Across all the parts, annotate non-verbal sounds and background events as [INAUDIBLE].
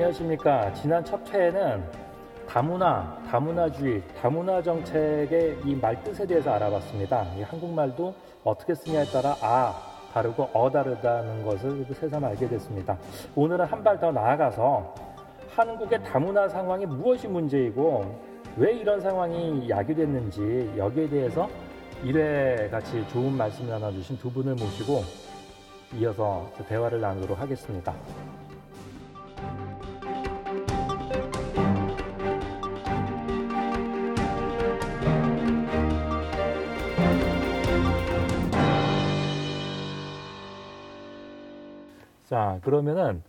안녕하십니까. 지난 첫 회에는 다문화, 다문화주의, 다문화 정책의 이 말 뜻에 대해서 알아봤습니다. 이 한국말도 어떻게 쓰냐에 따라 아 다르고 어 다르다는 것을 새삼 알게 됐습니다. 오늘은 한 발 더 나아가서 한국의 다문화 상황이 무엇이 문제이고 왜 이런 상황이 야기됐는지 여기에 대해서 이래 같이 좋은 말씀 나눠주신 두 분을 모시고 이어서 대화를 나누도록 하겠습니다. 자, 그러면은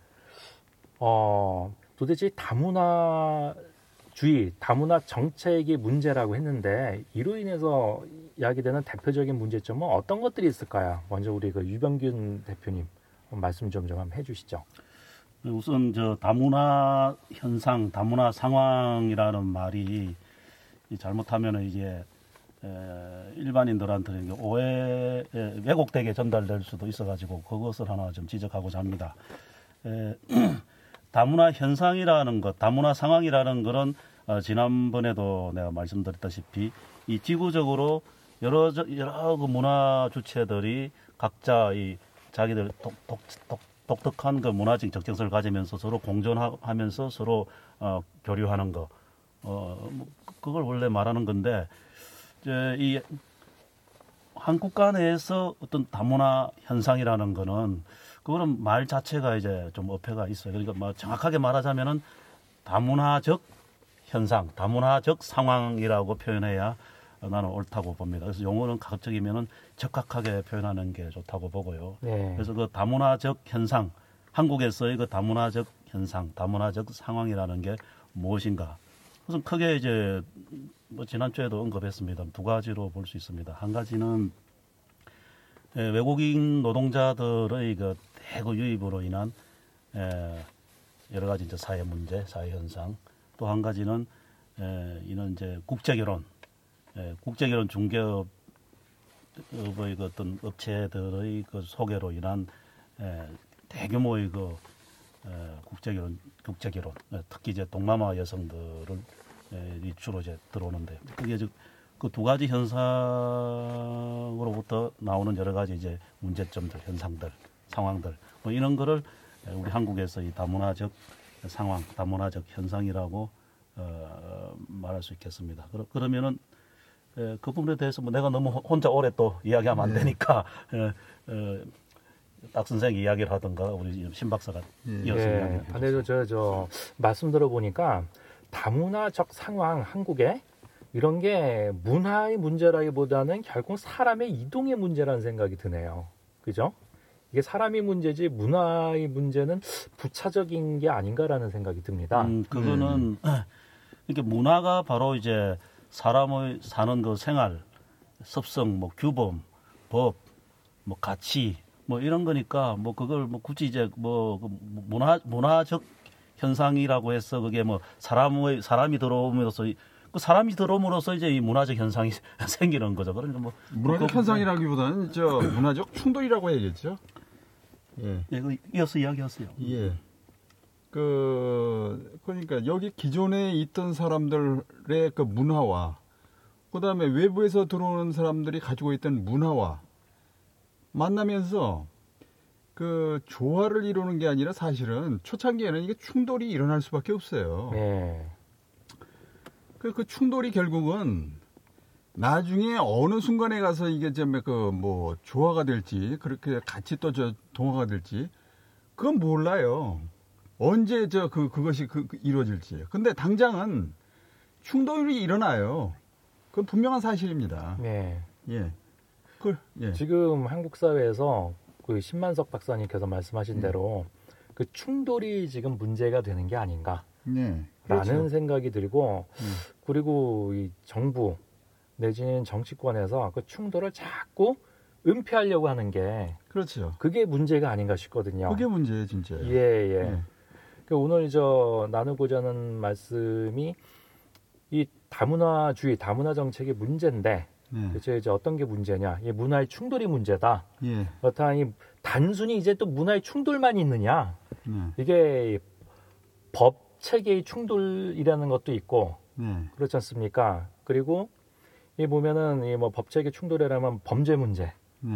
어, 도대체 다문화주의, 다문화 정책이 문제라고 했는데 이로 인해서 야기되는 대표적인 문제점은 어떤 것들이 있을까요? 먼저 우리 그 유병균 대표님 말씀 좀 좀 한번 해주시죠. 우선 저 다문화 현상, 다문화 상황이라는 말이 잘못하면 이게 일반인들한테는 오해 왜곡되게 전달될 수도 있어가지고 그것을 하나 좀 지적하고자 합니다. [CLEARS THROAT] 다문화 현상이라는 것, 다문화 상황이라는 것은 어, 지난번에도 내가 말씀드렸다시피 이 지구적으로 여러 여러 그 문화 주체들이 각자 이 자기들 독, 독, 독, 독특한 그 문화적 적정성을 가지면서 서로 공존하면서 서로 어, 교류하는 거, 어, 뭐 그걸 원래 말하는 건데 이 한국가 내에서 어떤 다문화 현상이라는 거는 그거는 말 자체가 이제 좀 어폐가 있어요. 그러니까 뭐 정확하게 말하자면은 다문화적 현상, 다문화적 상황이라고 표현해야 나는 옳다고 봅니다. 그래서 용어는 가급적이면은 적합하게 표현하는 게 좋다고 보고요. 네. 그래서 그 다문화적 현상, 한국에서의 그 다문화적 현상, 다문화적 상황이라는 게 무엇인가? 우선 크게 이제 뭐 지난주에도 언급했습니다. 두 가지로 볼 수 있습니다. 한 가지는 예, 외국인 노동자들의 그 대거 유입으로 인한 예, 여러 가지 이제 사회 문제, 사회 현상. 또 한 가지는 예, 이는 이제 국제 결혼, 예, 국제 결혼 중개업의 그 어떤 업체들의 그 소개로 인한 예, 대규모의 그 예, 국제 결혼, 국제 결혼, 예, 특히 이제 동남아 여성들을 예, 주로 이제 들어오는데 그게 그두 가지 현상으로부터 나오는 여러 가지 이제 문제점들, 현상들, 상황들 뭐 이런 거를 우리 한국에서 이 다문화적 상황, 다문화적 현상이라고 어, 말할 수 있겠습니다. 그러, 그러면은 에, 그 부분에 대해서 뭐 내가 너무 혼자 오래 또 이야기하면 안 네. 되니까 에, 에, 딱 선생 이야기를 하던가 우리 신 박사가 예. 이어서 네. 이야기해 주세요. 네. 저, 저 말씀 들어보니까 다문화적 상황 한국에 이런 게 문화의 문제라기보다는 결국 사람의 이동의 문제라는 생각이 드네요. 그죠? 이게 사람이 문제지 문화의 문제는 부차적인 게 아닌가라는 생각이 듭니다. 음, 그거는 음. 이게 문화가 바로 이제 사람의 사는 그 생활, 습성, 뭐 규범, 법, 뭐 가치, 뭐 이런 거니까 뭐 그걸 뭐 굳이 이제 뭐그 문화 문화적 현상이라고 해서 그게 뭐 사람의 사람이 들어오면서 그 사람이 들어옴으로써 이제 이 문화적 현상이 [LAUGHS] 생기는 거죠. 그러니까 뭐 문화적 그, 현상이라기보다는 저 문화적 충돌이라고 해야겠죠. 예. 예, 그 이어서 이야기하세요. 예. 그 그러니까 여기 기존에 있던 사람들의 그 문화와 그다음에 외부에서 들어오는 사람들이 가지고 있던 문화와 만나면서 그 조화를 이루는 게 아니라 사실은 초창기에는 이게 충돌이 일어날 수밖에 없어요. 네. 그, 그 충돌이 결국은 나중에 어느 순간에 가서 이게 좀그뭐 조화가 될지 그렇게 같이 또 저 동화가 될지 그건 몰라요. 언제 저 그 그것이 그, 그 이루어질지. 근데 당장은 충돌이 일어나요. 그건 분명한 사실입니다. 네. 예. 그, 예. 지금 한국 사회에서 그 신만석 박사님께서 말씀하신 음. 대로 그 충돌이 지금 문제가 되는 게 아닌가. 네. 라는 그렇죠. 생각이 들고 음. 그리고 이 정부 내지는 정치권에서 그 충돌을 자꾸 은폐하려고 하는 게 그렇죠. 그게 문제가 아닌가 싶거든요. 그게 문제예요, 진짜. 예, 예. 네. 그 오늘 저 나누고자 하는 말씀이 이 다문화주의, 다문화 정책의 문제인데 네. 그래서 이제 어떤 게 문제냐? 이 문화의 충돌이 문제다. 예. 그렇다니 단순히 이제 또 문화의 충돌만 있느냐? 네. 이게 법 체계의 충돌이라는 것도 있고 네. 그렇지 않습니까? 그리고 이 보면은 이 뭐 법체계 충돌이라면 범죄 문제 네.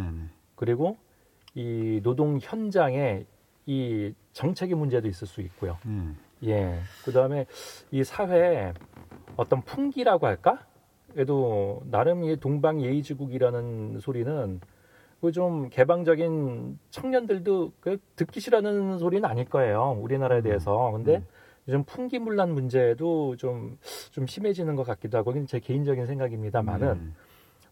그리고 이 노동 현장에 이 정책의 문제도 있을 수 있고요. 음. 예. 그 다음에 이 사회에 어떤 풍기라고 할까? 그래도 나름 이 동방 예의지국이라는 소리는 그 좀 개방적인 청년들도 그 듣기 싫어하는 소리는 아닐 거예요. 우리나라에 음. 대해서. 근데 음. 요즘 풍기문란 문제도 좀, 좀 심해지는 것 같기도 하고, 제 개인적인 생각입니다만은, 음.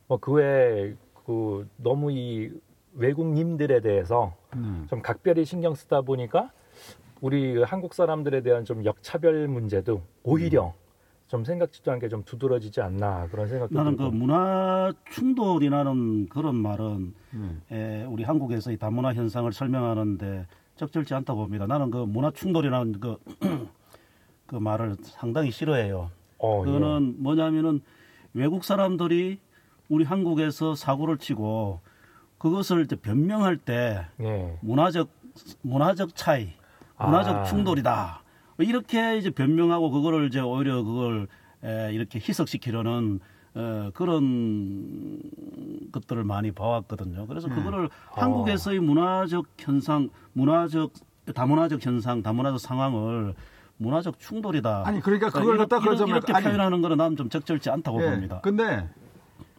뭐그 외에 그 너무 이 외국님들에 대해서 음. 좀 각별히 신경 쓰다 보니까 우리 한국 사람들에 대한 좀 역차별 문제도 오히려 음. 좀 생각지도 않게 좀 두드러지지 않나 그런 생각도 나는 들고. 그 문화 충돌이라는 그런 말은 음. 에, 우리 한국에서 이 다문화 현상을 설명하는데 적절치 않다고 봅니다. 나는 그 문화 충돌이라는 그, [CLEARS THROAT] 그 말을 상당히 싫어해요. 어, 그거는 예. 뭐냐면은 외국 사람들이 우리 한국에서 사고를 치고 그것을 이제 변명할 때 예. 문화적 문화적 차이, 문화적 아. 충돌이다. 이렇게 이제 변명하고 그거를 이제 오히려 그걸 에, 이렇게 희석시키려는 어, 그런 것들을 많이 봐왔거든요. 그래서 음. 그거를 어. 한국에서의 문화적 현상, 문화적 다문화적 현상, 다문화적 상황을 문화적 충돌이다. 아니 그러니까 그걸 갖다 그러니까 이렇게, 이렇게 표현하는 거는 나는 좀 적절치 않다고 예, 봅니다. 근데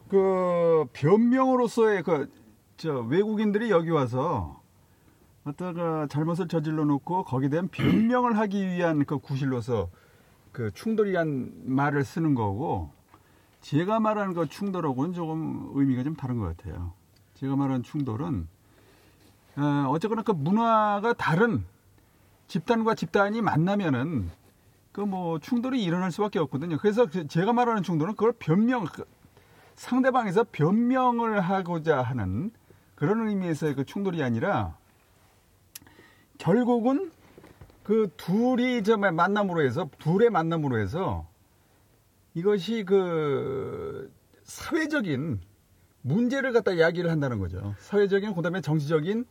그 변명으로서의 그 저 외국인들이 여기 와서 어떤 잘못을 저질러 놓고 거기에 대한 변명을 [CLEARS THROAT] 하기 위한 그 구실로서 그 충돌이란 말을 쓰는 거고 제가 말하는 그 충돌하고는 조금 의미가 좀 다른 것 같아요. 제가 말하는 충돌은 어, 어쨌거나 그 문화가 다른 집단과 집단이 만나면은 그 뭐 충돌이 일어날 수밖에 없거든요. 그래서 그 제가 말하는 충돌은 그걸 변명 그 상대방에서 변명을 하고자 하는 그런 의미에서의 그 충돌이 아니라 결국은 그 둘이 정말 만남으로 해서 둘의 만남으로 해서 이것이 그 사회적인 문제를 갖다 이야기를 한다는 거죠. 사회적인 그다음에 정치적인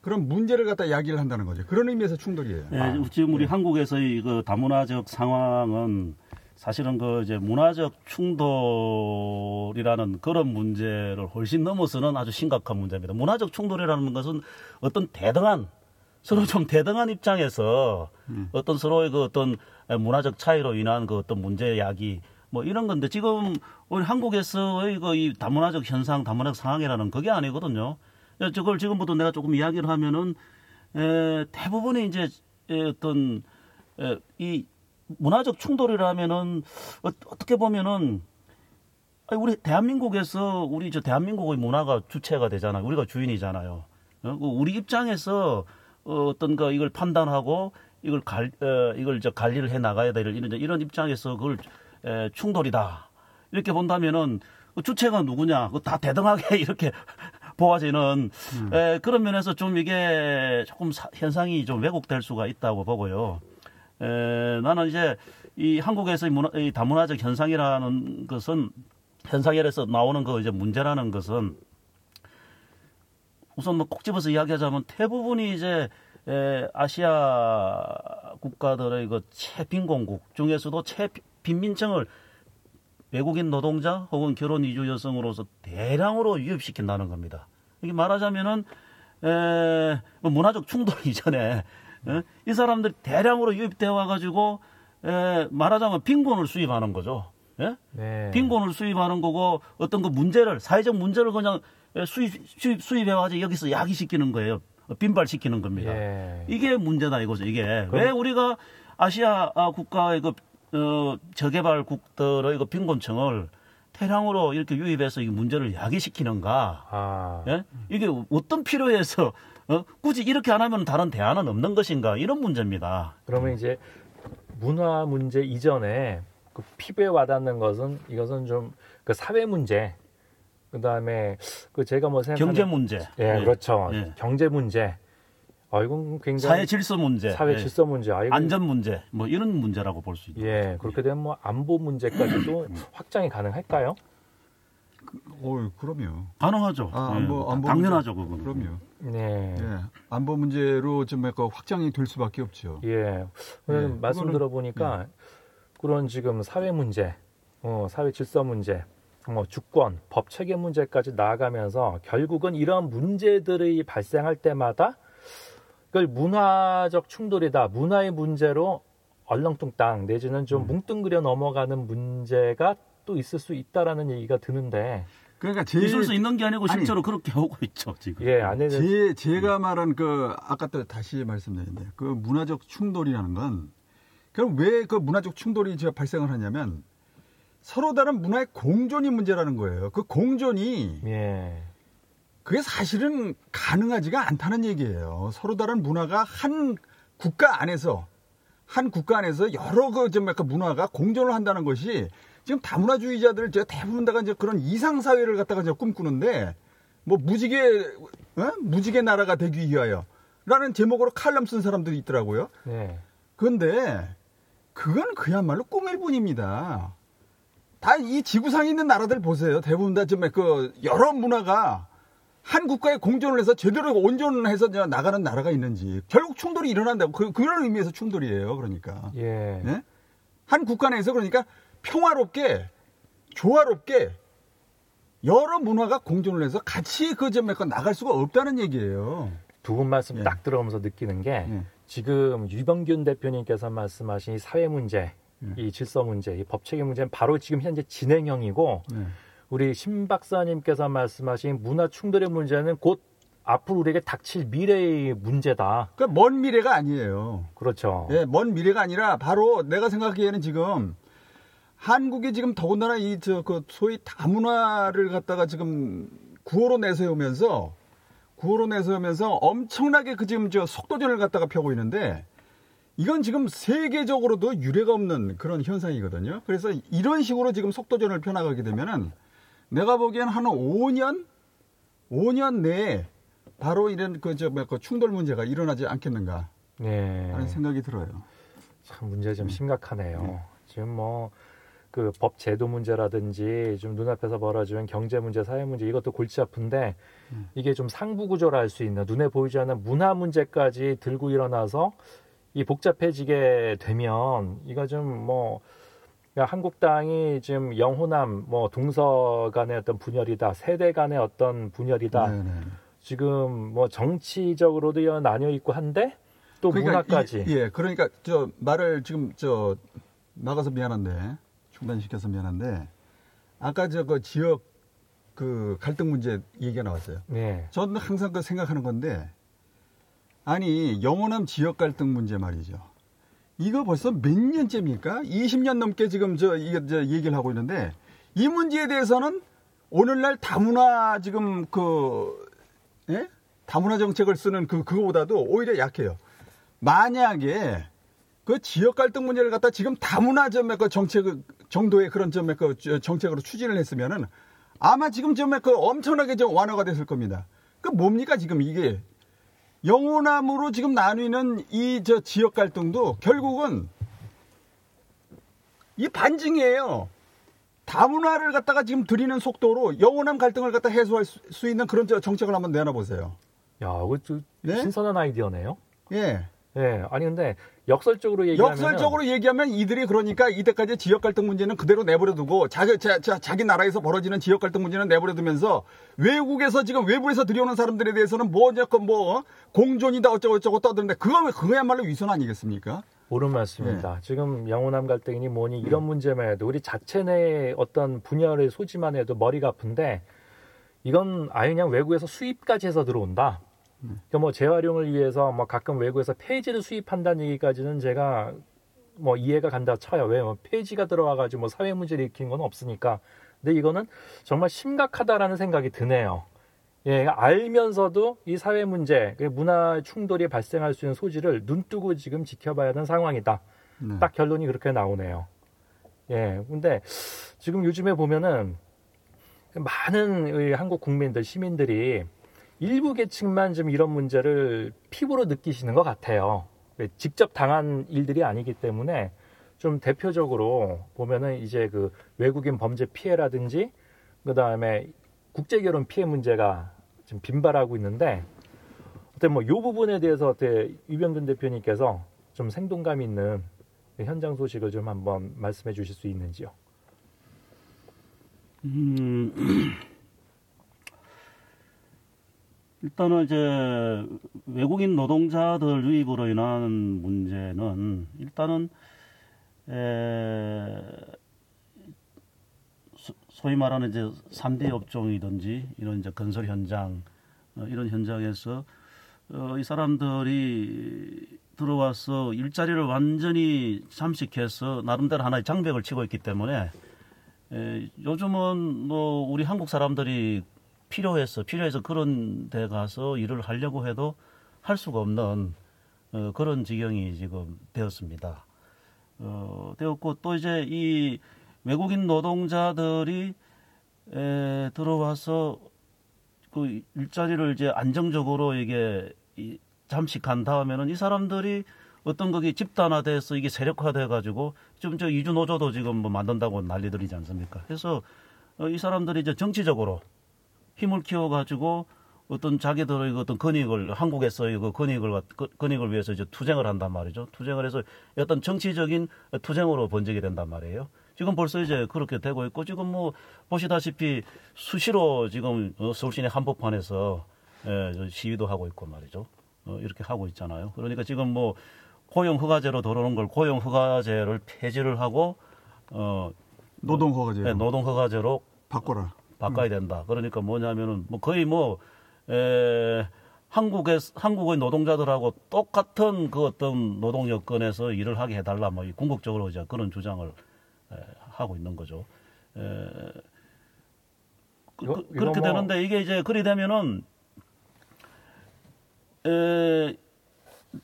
그런 문제를 갖다 이야기를 한다는 거죠. 그런 의미에서 충돌이에요. 네, 아, 지금 우리 네. 한국에서의 그 다문화적 상황은 사실은 그 이제 문화적 충돌이라는 그런 문제를 훨씬 넘어서는 아주 심각한 문제입니다. 문화적 충돌이라는 것은 어떤 대등한 서로 좀 대등한 입장에서 음. 어떤 서로의 그 어떤 문화적 차이로 인한 그 어떤 문제 야기 뭐 이런 건데 지금 우리 한국에서의 그이 다문화적 현상, 다문화적 상황이라는 그게 아니거든요. 저걸 지금부터 내가 조금 이야기를 하면은 에, 대부분이 이제 에, 어떤 에, 이 문화적 충돌이라면은 어, 떻게 보면은 우리 대한민국에서 우리 저 대한민국의 문화가 주체가 되잖아요. 우리가 주인이잖아요. 어? 그 우리 입장에서 어, 어떤 거 이걸 판단하고 이걸 갈 어, 이걸 저 관리를 해 나가야 될 이런 이런 입장에서 그걸 에, 충돌이다 이렇게 본다면은 그 주체가 누구냐? 그 다 대등하게 [LAUGHS] 이렇게 보아지는 음. 에, 그런 면에서 좀 이게 조금 사, 현상이 좀 왜곡될 수가 있다고 보고요. 에, 나는 이제 이 한국에서 문화, 이 다문화적 현상이라는 것은 현상에서 나오는 그 이제 문제라는 것은 우선 뭐 꼭 집어서 이야기하자면 대부분이 이제 에, 아시아 국가들의 그 최빈공국 중에서도 최빈민층을 외국인 노동자 혹은 결혼 이주 여성으로서 대량으로 유입시킨다는 겁니다. 이게 말하자면은 에, 뭐 문화적 충돌 이전에 예? 이 사람들이 대량으로 유입되어 와가지고 에, 말하자면 빈곤을 수입하는 거죠. 예? 네. 빈곤을 수입하는 거고 어떤 그 문제를 사회적 문제를 그냥 수입 수입 수입해가지고 여기서 야기시키는 거예요. 빈발시키는 겁니다. 예. 이게 문제다 이거죠. 이게 그럼... 왜 우리가 아시아 국가의 그 어, 저개발국들의 그 빈곤층을 대량으로 이렇게 유입해서 이 문제를 야기시키는가? 아. 예? 이게 어떤 필요해서 어? 굳이 이렇게 안 하면 다른 대안은 없는 것인가 이런 문제입니다. 그러면 이제 문화 문제 이전에 그 피부에 와닿는 것은 이것은 좀 그 사회 문제 그 다음에 그 제가 뭐 생각하는 경제 문제 예 네. 그렇죠 네. 경제 문제 어 이건 굉장히 사회 질서 문제 사회 네. 질서 문제 아, 안전 문제 뭐 이런 문제라고 볼 수 있죠. 예 그렇게 되면 뭐 안보 문제까지도 확장이 가능할까요? 어, 그럼요. 가능하죠. 아, 안보, 네. 안보 당연하죠, 그거는. 그럼요. 네. 예. 안보 문제로 좀 약간 확장이 될 수밖에 없죠. 예. 예. 말씀 그거는, 들어보니까 예. 그런 지금 사회 문제, 어, 사회 질서 문제, 뭐 주권, 법 체계 문제까지 나아가면서 결국은 이런 문제들이 발생할 때마다 그걸 문화적 충돌이다, 문화의 문제로 얼렁뚱땅 내지는 좀 음. 뭉뚱그려 넘어가는 문제가 또 있을 수 있다라는 얘기가 드는데 그러니까 제, 있을 수 있는 게 아니고 실제로 아니, 그렇게 하고 있죠 지금. 예, 안에 제 제가 말한 그 아까 또 다시 말씀드렸는데 그 문화적 충돌이라는 건 그럼 왜 그 문화적 충돌이 제가 발생을 하냐면 서로 다른 문화의 공존이 문제라는 거예요. 그 공존이 예. 그게 사실은 가능하지가 않다는 얘기예요. 서로 다른 문화가 한 국가 안에서 한 국가 안에서 여러 그좀 약간 문화가 공존을 한다는 것이 지금 다문화주의자들 제가 대부분 다가 이제 그런 이상 사회를 갖다가 제가 꿈꾸는데 뭐 무지개 어? 무지개 나라가 되기 위하여라는 제목으로 칼럼 쓴 사람들이 있더라고요. 네. 그런데 그건 그야말로 꿈일 뿐입니다. 다 이 지구상에 있는 나라들 보세요. 대부분 다 좀 그 여러 문화가 한 국가에 공존을 해서 제대로 온전해서 나가는 나라가 있는지 결국 충돌이 일어난다고 그, 그런 의미에서 충돌이에요. 그러니까 예. 네? 한 국가 내에서 그러니까 평화롭게 조화롭게 여러 문화가 공존을 해서 같이 그 점에 나갈 수가 없다는 얘기예요. 두 분 말씀 예. 딱 들어오면서 느끼는 게 예. 지금 유병균 대표님께서 말씀하신 이 사회 문제, 예. 이 질서 문제, 이 법 체계 문제는 바로 지금 현재 진행형이고 예. 우리 신 박사님께서 말씀하신 문화 충돌의 문제는 곧 앞으로 우리에게 닥칠 미래의 문제다. 그러니까 먼 미래가 아니에요. 그렇죠. 예, 먼 미래가 아니라 바로 내가 생각하기에는 지금 한국이 지금 더군다나 이 저 그 소위 다문화를 갖다가 지금 구호로 내세우면서 구호로 내세우면서 엄청나게 그 지금 저 속도전을 갖다가 펴고 있는데 이건 지금 세계적으로도 유례가 없는 그런 현상이거든요. 그래서 이런 식으로 지금 속도전을 펴나가게 되면은 내가 보기엔 한 5년 5년 내에 바로 이런 그저 뭐, 그 충돌 문제가 일어나지 않겠는가 네. 하는 생각이 들어요. 참 문제 좀 심각하네요. 네. 지금 뭐 그 법 제도 문제라든지 좀 눈앞에서 벌어지는 경제 문제, 사회 문제 이것도 골치 아픈데 음. 이게 좀 상부 구조를 할수 있는 눈에 보이지 않는 문화 문제까지 들고 일어나서 이 복잡해지게 되면 이거 좀뭐 그러니까 한국당이 지금 영호남 뭐 동서 간의 어떤 분열이다 세대 간의 어떤 분열이다 네네. 네. 지금 뭐 정치적으로도 나뉘어 있고 한데 또 그러니까 문화까지 이, 예 그러니까 저 말을 지금 저 나가서 미안한데 중단시켜서 미안한데 아까 저 그 지역 그 갈등 문제 얘기가 나왔어요. 네. 저는 항상 그 생각하는 건데 아니 영호남 지역 갈등 문제 말이죠. 이거 벌써 몇 년째입니까? 20년 넘게 지금 저, 이게 저 얘기를 하고 있는데 이 문제에 대해서는 오늘날 다문화 지금 그, 예? 다문화 정책을 쓰는 그, 그거보다도 오히려 약해요. 만약에 그 지역 갈등 문제를 갖다 지금 다문화 점의 그 정책 정도의 그런 점의 그 정책으로 추진을 했으면은 아마 지금 점에 그 엄청나게 좀 완화가 됐을 겁니다. 그 뭡니까 지금 이게 영호남으로 지금 나뉘는 이 저 지역 갈등도 결국은 이 반증이에요. 다문화를 갖다가 지금 들이는 속도로 영호남 갈등을 갖다 해소할 수 있는 그런 정책을 한번 내놔 보세요. 야, 이거 네? 신선한 아이디어네요. 예. 예. 아니 근데 역설적으로 얘기하면 역설적으로 얘기하면 이들이 그러니까 이때까지 지역 갈등 문제는 그대로 내버려두고 자기 자, 자, 자기 나라에서 벌어지는 지역 갈등 문제는 내버려두면서 외국에서 지금 외부에서 들여오는 사람들에 대해서는 뭐냐건 뭐 공존이다 어쩌고 저쩌고 떠드는데 그거 그거야말로 위선 아니겠습니까? 옳은 말씀입니다. 네. 지금 영호남 갈등이니 뭐니 이런 네. 문제만 해도 우리 자체 내에 어떤 분열의 소지만 해도 머리가 아픈데 이건 아예 그냥 외국에서 수입까지 해서 들어온다. 그러니까 뭐 재활용을 위해서 뭐 가끔 외국에서 폐지를 수입한다는 얘기까지는 제가 뭐 이해가 간다 쳐요. 왜? 뭐 폐지가 들어와가지고 뭐 사회 문제를 일으키는 건 없으니까. 근데 이거는 정말 심각하다라는 생각이 드네요. 예, 알면서도 이 사회 문제, 그 문화 충돌이 발생할 수 있는 소지를 눈뜨고 지금 지켜봐야 하는 상황이다. 네. 딱 결론이 그렇게 나오네요. 예, 근데 지금 요즘에 보면은 많은 한국 국민들, 시민들이 일부 계층만 좀 이런 문제를 피부로 느끼시는 것 같아요. 직접 당한 일들이 아니기 때문에 좀 대표적으로 보면은 이제 그 외국인 범죄 피해라든지 그 다음에 국제 결혼 피해 문제가 지금 빈발하고 있는데 어때 뭐이 부분에 대해서 어때 유병근 대표님께서 좀 생동감 있는 현장 소식을 좀 한번 말씀해 주실 수 있는지요? 음, [CLEARS THROAT] 일단은 이제 외국인 노동자들 유입으로 인한 문제는 일단은 에, 소위 말하는 이제 3대 업종이든지 이런 이제 건설 현장 어, 이런 현장에서 어, 이 사람들이 들어와서 일자리를 완전히 잠식해서 나름대로 하나의 장벽을 치고 있기 때문에 에, 요즘은 뭐 우리 한국 사람들이 필요해서 필요해서 그런 데 가서 일을 하려고 해도 할 수가 없는 어, 그런 지경이 지금 되었습니다. 어, 되었고 또 이제 이 외국인 노동자들이 에, 들어와서 그 일자리를 이제 안정적으로 이게 이, 잠식한 다음에는 이 사람들이 어떤 거기 집단화돼서 이게 세력화돼 가지고 좀저 이주 노조도 지금 뭐 만든다고 난리들이지 않습니까? 그래서 어, 이 사람들이 이제 정치적으로 힘을 키워 가지고 어떤 자기들의 그 어떤 권익을 한국에서의 그 권익을 그 권익을 위해서 이제 투쟁을 한단 말이죠. 투쟁을 해서 어떤 정치적인 투쟁으로 번지게 된단 말이에요. 지금 벌써 이제 그렇게 되고 있고 지금 뭐 보시다시피 수시로 지금 어, 서울 시내 한복판에서 예, 시위도 하고 있고 말이죠. 어, 이렇게 하고 있잖아요. 그러니까 지금 뭐 고용 허가제로 들어오는 걸 고용 허가제를 폐지를 하고 어 노동 허가제 네, 노동 허가제로 바꿔라. 바꿔야 된다. 그러니까 뭐냐면은 뭐 거의 뭐 에, 한국의 한국의 노동자들하고 똑같은 그 어떤 노동 여건에서 일을 하게 해달라. 뭐 궁극적으로 이제 그런 주장을 에, 하고 있는 거죠. 에, 그, 그, 그렇게 뭐... 되는데 이게 이제 그리 되면은 에,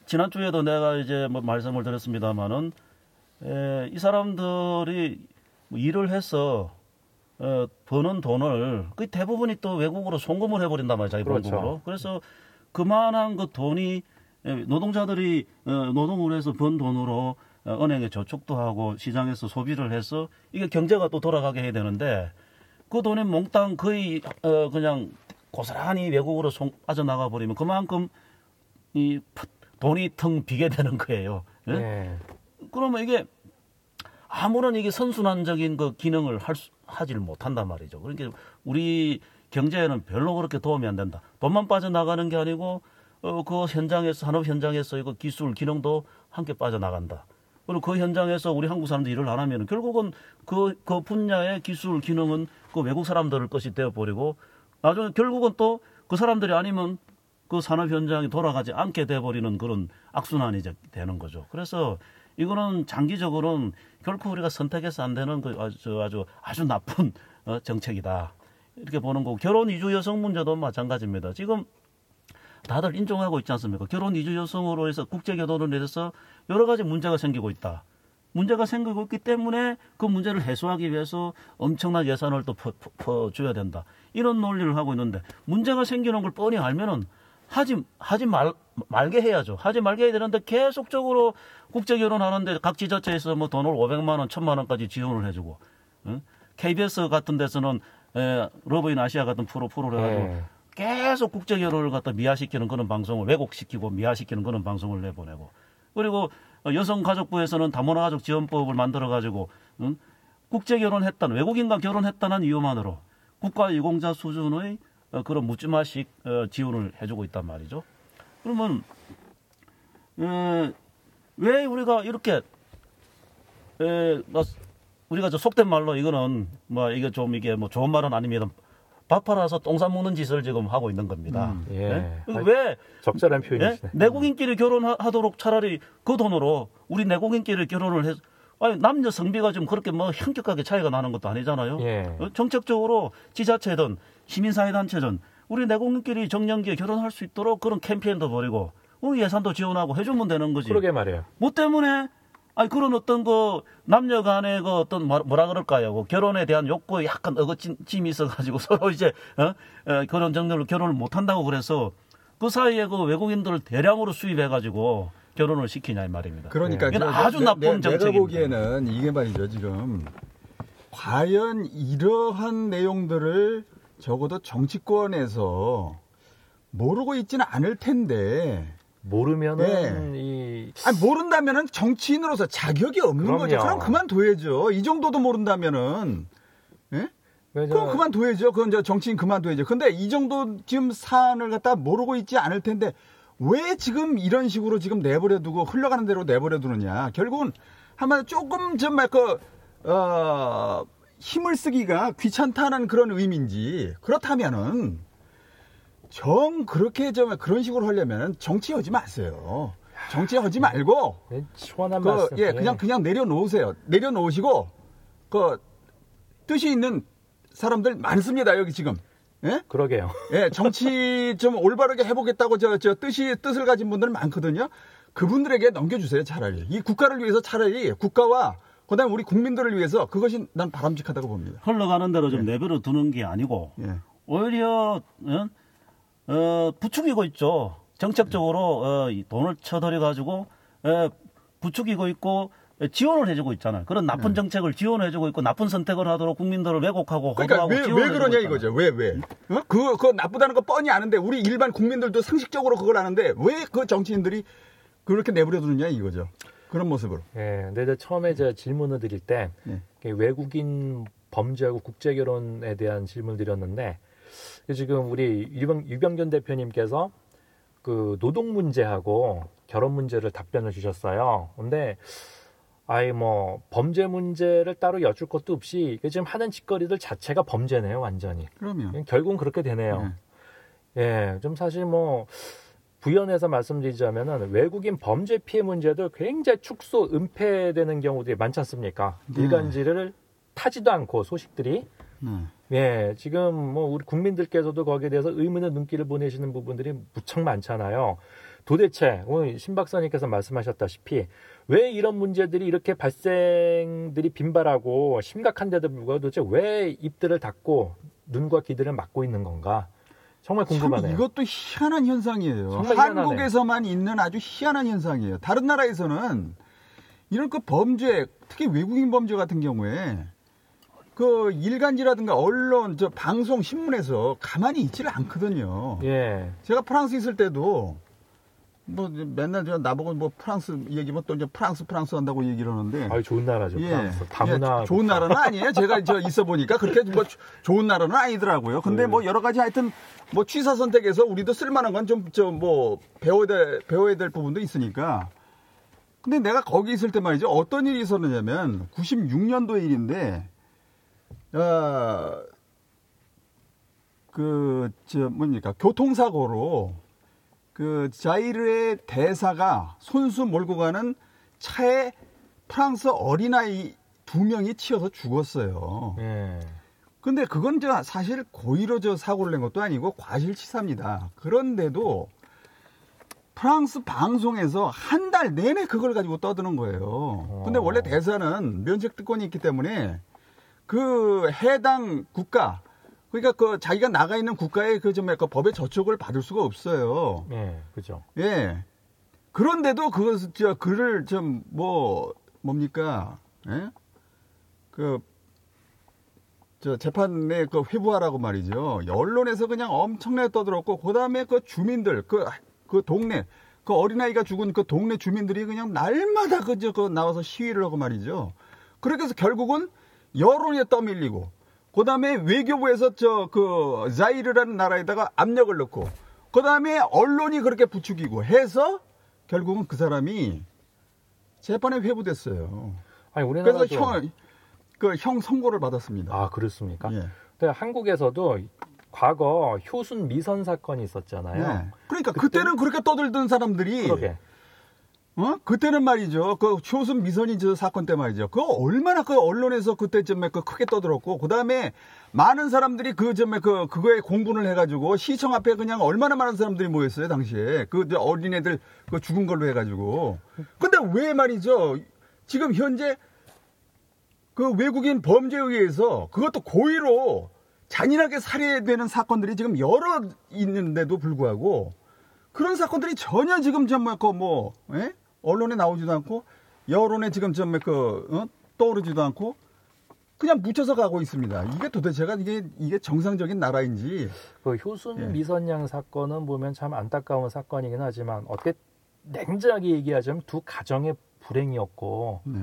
지난주에도 내가 이제 뭐 말씀을 드렸습니다마는 에, 이 사람들이 뭐 일을 해서 어, 버는 돈을 그 대부분이 또 외국으로 송금을 해버린단 말이에요, 자기 그렇죠. 본국으로. 그래서 그만한 그 돈이 노동자들이 어, 노동을 해서 번 돈으로 어, 은행에 저축도 하고 시장에서 소비를 해서 이게 경제가 또 돌아가게 해야 되는데 그 돈이 몽땅 거의 어, 그냥 고스란히 외국으로 송, 빠져나가 버리면 그만큼 이 돈이 텅 비게 되는 거예요. 예? 네. 그러면 이게 아무런 이게 선순환적인 그 기능을 할 수, 하지를 못한단 말이죠. 그러니까 우리 경제에는 별로 그렇게 도움이 안 된다. 돈만 빠져나가는 게 아니고 어, 그 현장에서 산업 현장에서 이거 기술 기능도 함께 빠져나간다. 그리고 그 현장에서 우리 한국 사람들이 일을 안 하면 결국은 그, 그 분야의 기술 기능은 그 외국 사람들 것이 되어버리고 나중에 결국은 또 그 사람들이 아니면 그 산업 현장이 돌아가지 않게 돼버리는 그런 악순환이 되는 거죠. 그래서 이거는 장기적으로는 결코 우리가 선택해서 안 되는 그 아주 아주 아주 나쁜 어, 정책이다. 이렇게 보는 거고 결혼 이주 여성 문제도 마찬가지입니다. 지금 다들 인정하고 있지 않습니까? 결혼 이주 여성으로 해서 국제 결혼을 해서 여러 가지 문제가 생기고 있다. 문제가 생기고 있기 때문에 그 문제를 해소하기 위해서 엄청난 예산을 또 퍼, 퍼, 퍼 줘야 된다. 이런 논리를 하고 있는데 문제가 생기는 걸 뻔히 알면은 하지 하지 말 말게 해야죠. 하지 말게 해야 되는데 계속적으로 국제 결혼하는데 각 지자체에서 뭐 돈을 500만 원, 1000만 원까지 지원을 해주고 응? KBS 같은 데서는 에, 러브인 아시아 같은 프로 프로를 해가지고 네. 계속 국제 결혼을 갖다 미화시키는 그런 방송을 왜곡시키고 미화시키는 그런 방송을 내보내고 그리고 여성가족부에서는 다문화 가족 지원법을 만들어 가지고 응? 국제 결혼했다는 외국인과 결혼했다는 이유만으로 국가 유공자 수준의 어, 그런 묻지마식 어, 지원을 해주고 있단 말이죠. 그러면 에, 왜 우리가 이렇게 에, 뭐, 우리가 저 속된 말로 이거는 뭐 이게 좀 이게 뭐 좋은 말은 아닙니다. 밥 팔아서 똥싸 먹는 짓을 지금 하고 있는 겁니다. 음, 예. 네? 왜 적절한 표현이시네. 예? 내국인끼리 결혼하도록 차라리 그 돈으로 우리 내국인끼리 결혼을 해 아니 남녀 성비가 좀 그렇게 뭐 현격하게 차이가 나는 것도 아니잖아요. 예. 어, 정책적으로 지자체든 시민사회단체든 우리 내국민끼리 정년기에 결혼할 수 있도록 그런 캠페인도 벌이고 우리 예산도 지원하고 해주면 되는 거지. 그러게 말이에요. 뭐 때문에 아니 그런 어떤 그 남녀 간의 그 어떤 뭐라 그럴까요? 그 결혼에 대한 욕구에 약간 어거짐이 있어가지고 [LAUGHS] 서로 이제 어? 어, 결혼 정년을 결혼을 못 한다고 그래서 그 사이에 그 외국인들을 대량으로 수입해가지고 결혼을 시키냐 이 말입니다. 그러니까 네. 아주 나쁜 정책입니다. 내가 보기에는 이게 말이죠 지금 과연 이러한 내용들을 적어도 정치권에서 모르고 있지는 않을 텐데 모르면은 네. 이 아니 모른다면은 정치인으로서 자격이 없는 그럼요. 거죠. 그럼 그만둬야죠. 이 정도도 모른다면은 예? 그럼 그만둬야죠. 그건 저 정치인 그만둬야죠. 근데 이 정도 지금 사안을 갖다 모르고 있지 않을 텐데 왜 지금 이런 식으로 지금 내버려 두고 흘러가는 대로 내버려 두느냐. 결국은 한마디로 조금 정말 그, 어, 힘을 쓰기가 귀찮다는 그런 의미인지 그렇다면은 정 그렇게 좀 그런 식으로 하려면 정치하지 마세요. 정치하지 말고 네, 시원한 그, 말씀. 예, 그냥 그냥 내려놓으세요. 내려놓으시고 그 뜻이 있는 사람들 많습니다. 여기 지금. 예? 그러게요. 예, 정치 좀 올바르게 해보겠다고 저, 저 뜻이 뜻을 가진 분들은 많거든요. 그분들에게 넘겨주세요. 차라리 이 국가를 위해서 차라리 국가와 그다음에 우리 국민들을 위해서 그것이 난 바람직하다고 봅니다. 흘러가는 대로 좀 예. 내버려 두는 게 아니고 예. 오히려 어, 어, 부추기고 있죠. 정책적으로 어, 돈을 쳐들여 가지고 어, 부추기고 있고 지원을 해주고 있잖아요. 그런 나쁜 네. 정책을 지원해주고 있고 나쁜 선택을 하도록 국민들을 왜곡하고 그러니까 왜, 왜 그러냐 이거죠. 왜 왜? 어? 그거, 그거 나쁘다는 거 뻔히 아는데 우리 일반 국민들도 상식적으로 그걸 아는데 왜 그 정치인들이 그렇게 내버려 두느냐 이거죠. 그런 모습으로. 예. 근데 처음에 제가 질문을 드릴 때 네. 외국인 범죄하고 국제 결혼에 대한 질문을 드렸는데 지금 우리 유병, 유병전 대표님께서 그 노동 문제하고 결혼 문제를 답변을 주셨어요. 근데 아예 뭐 범죄 문제를 따로 여쭐 것도 없이 지금 하는 짓거리들 자체가 범죄네요, 완전히. 그러면 결국은 그렇게 되네요. 네. 예, 좀 사실 뭐 부연해서 말씀드리자면은 외국인 범죄 피해 문제도 굉장히 축소 은폐되는 경우들이 많지 않습니까? 네. 일간지를 타지도 않고 소식들이 네. 예, 지금 뭐 우리 국민들께서도 거기에 대해서 의문의 눈길을 보내시는 부분들이 무척 많잖아요. 도대체 오늘 신 박사님께서 말씀하셨다시피 왜 이런 문제들이 이렇게 발생들이 빈발하고 심각한데도 불구하고 도대체 왜 입들을 닫고 눈과 귀들을 막고 있는 건가? 정말 궁금하네요. 이것도 희한한 현상이에요. 한국에서만 있는 아주 희한한 현상이에요. 다른 나라에서는 이런 그 범죄, 특히 외국인 범죄 같은 경우에 그 일간지라든가 언론, 저 방송, 신문에서 가만히 있지를 않거든요. 예. 제가 프랑스 있을 때도 뭐 맨날 저 나보고 뭐 프랑스 얘기면 또 이제 프랑스 프랑스 한다고 얘기를 하는데. 아 좋은 나라죠. 예. 프랑스. 다문화. 예, 좋은 나라는 아니에요. 제가 저 있어 보니까 그렇게 뭐 [LAUGHS] 좋은 나라는 아니더라고요. 근데 네. 뭐 여러 가지 하여튼 뭐 취사 선택에서 우리도 쓸만한 건좀저뭐 배워야 될 배워야 될 부분도 있으니까. 근데 내가 거기 있을 때 말이죠. 어떤 일이 있었느냐면 96년도 일인데 어, 그, 저, 뭡니까, 교통사고로 그 자이르의 대사가 손수 몰고 가는 차에 프랑스 어린아이 두 명이 치여서 죽었어요. 예. 근데 그건 저 사실 고의로 저 사고를 낸 것도 아니고 과실치사입니다. 그런데도 프랑스 방송에서 한 달 내내 그걸 가지고 떠드는 거예요. 근데 원래 대사는 면책 특권이 있기 때문에 그 해당 국가 그러니까 그 자기가 나가 있는 국가의 그 좀 약간 법의 저촉을 받을 수가 없어요. 예, 그죠. 예. 그런데도 그것을 저 글을 좀 뭐 뭡니까? 예? 그 저 재판에 그 회부하라고 말이죠. 언론에서 그냥 엄청나게 떠들었고 그다음에 그 주민들 그그 그 동네 그 어린아이가 죽은 그 동네 주민들이 그냥 날마다 그저 그 나와서 시위를 하고 말이죠. 그렇게 해서 결국은 여론에 떠밀리고 그 다음에 외교부에서 저 그 자이르라는 나라에다가 압력을 넣고 그 다음에 언론이 그렇게 부추기고 해서 결국은 그 사람이 재판에 회부됐어요. 아니 그래서 형 그 형 선고를 받았습니다. 아 그렇습니까? 예. 근데 한국에서도 과거 효순 미선 사건이 있었잖아요. 네. 그러니까 그때... 는 그렇게 떠들던 사람들이 그러게. 어? 그때는 말이죠. 그 초순 미선인 저 사건 때 말이죠. 그 얼마나 그 언론에서 그때쯤에 그 크게 떠들었고, 그 다음에 많은 사람들이 그 점에 그, 그거에 공분을 해가지고 시청 앞에 그냥 얼마나 많은 사람들이 모였어요, 당시에. 그 어린애들 그 죽은 걸로 해가지고. 근데 왜 말이죠. 지금 현재 그 외국인 범죄에 의해서 그것도 고의로 잔인하게 살해되는 사건들이 지금 여러 있는데도 불구하고 그런 사건들이 전혀 지금 정말 그뭐 예? 언론에 나오지도 않고 여론에 지금 좀 그, 어? 떠오르지도 않고 그냥 묻혀서 가고 있습니다. 이게 도대체가 이게 이게 정상적인 나라인지. 그 효순 예. 미선양 사건은 보면 참 안타까운 사건이긴 하지만 어떻게 냉정하게 얘기하자면 두 가정의 불행이었고 네.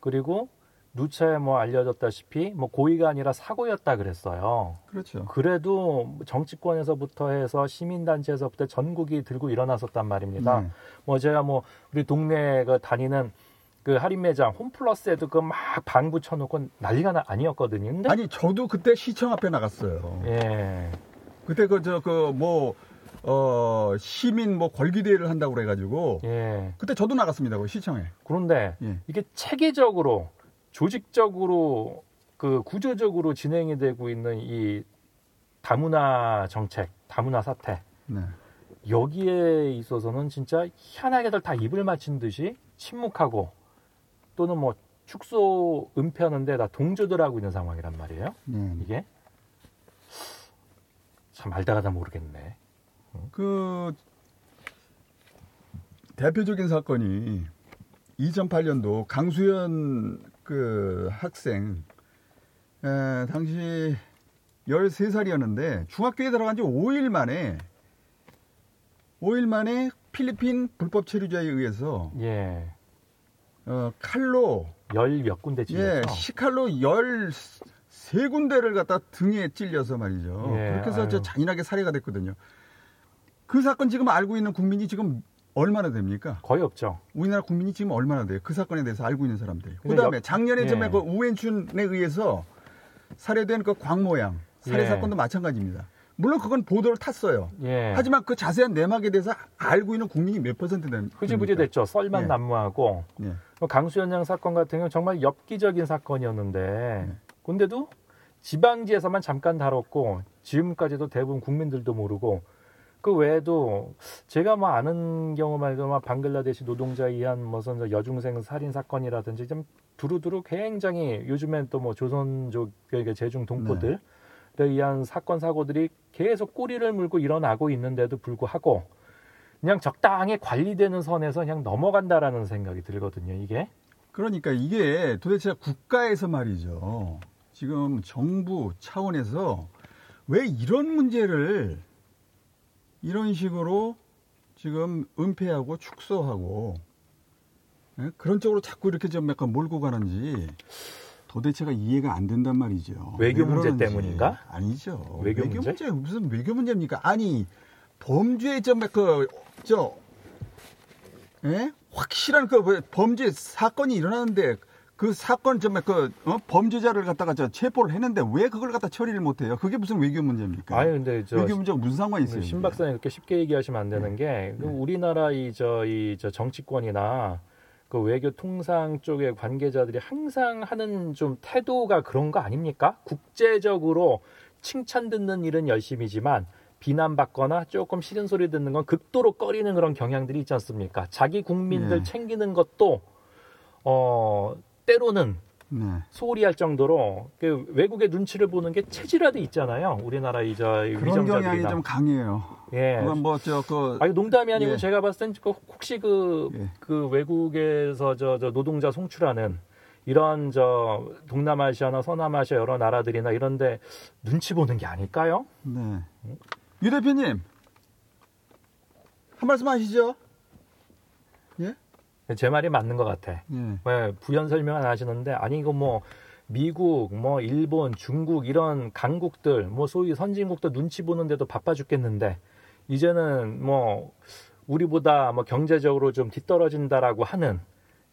그리고 누차에 뭐 알려졌다시피 뭐 고의가 아니라 사고였다 그랬어요. 그렇죠. 그래도 정치권에서부터 해서 시민단체에서부터 전국이 들고 일어났었단 말입니다. 네. 뭐 제가 뭐 우리 동네 그 다니는 그 할인 매장 홈플러스에도 그 막 방부 쳐놓고 난리가 아니었거든요. 근데 아니 저도 그때 시청 앞에 나갔어요. 예. 그때 그 저 그 뭐 어, 시민 뭐 걸기대회를 한다고 그래가지고 예. 그때 저도 나갔습니다. 그 시청에. 그런데 예. 이게 체계적으로 조직적으로 그 구조적으로 진행이 되고 있는 이 다문화 정책, 다문화 사태. 네. 여기에 있어서는 진짜 희한하게들 다 입을 맞춘 듯이 침묵하고 또는 뭐 축소 은폐하는데 다 동조들 하고 있는 상황이란 말이에요. 네. 이게 참 알다가다 모르겠네. 그 대표적인 사건이 2008년도 강수현 그 학생 에, 당시 13살이었는데 중학교에 들어간 지 5일 만에 5일 만에 필리핀 불법 체류자에 의해서 예. 어, 칼로 열 몇 군데 찔렸죠. 예, 시칼로 열 세 군데를 갖다 등에 찔려서 말이죠. 예, 그렇게 해서 저 잔인하게 살해가 됐거든요. 그 사건 지금 알고 있는 국민이 지금 얼마나 됩니까? 거의 없죠. 우리나라 국민이 지금 얼마나 돼요? 그 사건에 대해서 알고 있는 사람들이. 그다음에 작년에 예. 좀그 우엔춘에 의해서 살해된 그 광모양 살해 예. 사건도 마찬가지입니다. 물론 그건 보도를 탔어요. 예. 하지만 그 자세한 내막에 대해서 알고 있는 국민이 몇 퍼센트 됩니까? 흐지부지 됐죠. 썰만 예. 난무하고 예. 뭐 강수현 양 사건 같은 경우는 정말 엽기적인 사건이었는데 예. 근데도 지방지에서만 잠깐 다뤘고 지금까지도 대부분 국민들도 모르고 그 외에도 제가 뭐 아는 경우 말도 막 방글라데시 노동자에 의한 무슨 여중생 살인 사건이라든지 좀 두루두루 굉장히 요즘엔 또 뭐 조선족에게 제중 동포들에 네. 의한 사건 사고들이 계속 꼬리를 물고 일어나고 있는데도 불구하고 그냥 적당히 관리되는 선에서 그냥 넘어간다라는 생각이 들거든요. 이게 그러니까 이게 도대체 국가에서 말이죠. 지금 정부 차원에서 왜 이런 문제를 이런 식으로 지금 은폐하고 축소하고 예? 그런 쪽으로 자꾸 이렇게 좀 약간 몰고 가는지 도대체가 이해가 안 된단 말이죠. 외교 문제 때문인가? 아니죠. 외교, 외교 문제? 문제? 무슨 외교 문제입니까? 아니 범죄 좀그저 예? 확실한 그 범죄 사건이 일어나는데 그 사건 정말 그 어? 범죄자를 갖다가 저 체포를 했는데 왜 그걸 갖다 처리를 못해요? 그게 무슨 외교 문제입니까? 아니 근데 저 외교 문제가 무슨 상관이 있어요? 신 박사님 그렇게 쉽게 얘기하시면 안 되는 네. 게그 네. 우리나라 이저 이 저 정치권이나 그 외교 통상 쪽의 관계자들이 항상 하는 좀 태도가 그런 거 아닙니까? 국제적으로 칭찬 듣는 일은 열심이지만 비난받거나 조금 싫은 소리 듣는 건 극도로 꺼리는 그런 경향들이 있지 않습니까? 자기 국민들 네. 챙기는 것도 어 때로는 네. 소홀히 할 정도로 그 외국의 눈치를 보는 게 체질화돼 있잖아요. 우리나라 이제 그런 경향이 좀 강해요. 예. 그건 뭐저 그 아니 농담이 아니고 예. 제가 봤을 땐그 혹시 그그 예. 그 외국에서 저, 저 노동자 송출하는 이런 저 동남아시아나 서남아시아 여러 나라들이나 이런데 눈치 보는 게 아닐까요? 네. 유 대표님 한 말씀 하시죠. 예? 제 말이 맞는 것 같아. 음. 왜 부연 설명 을 하시는데 아니 이거 뭐 미국, 뭐 일본, 중국 이런 강국들, 뭐 소위 선진국도 눈치 보는데도 바빠 죽겠는데 이제는 뭐 우리보다 뭐 경제적으로 좀 뒤떨어진다라고 하는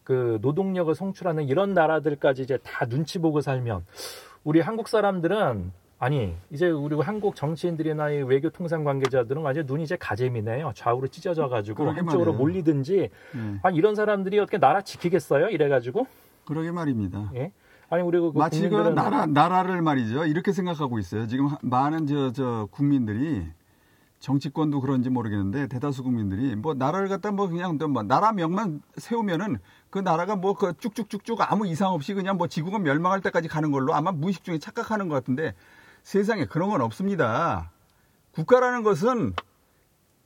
그 노동력을 송출하는 이런 나라들까지 이제 다 눈치 보고 살면 우리 한국 사람들은 아니 이제 우리 한국 정치인들이나 외교 통상 관계자들은 완전 눈이 이제 가재미네요. 좌우로 찢어져 가지고 한쪽으로 말이에요. 몰리든지 네. 아니 이런 사람들이 어떻게 나라 지키겠어요? 이래 가지고 그러게 말입니다. 예? 아니 우리 그 마치 그 나라 나라를 말이죠. 이렇게 생각하고 있어요. 지금 많은 저 저 국민들이 정치권도 그런지 모르겠는데 대다수 국민들이 뭐 나라를 갖다 뭐 그냥 뭐 나라 명만 세우면은 그 나라가 뭐 그 쭉쭉쭉쭉 아무 이상 없이 그냥 뭐 지구가 멸망할 때까지 가는 걸로 아마 무의식 중에 착각하는 것 같은데 세상에 그런 건 없습니다. 국가라는 것은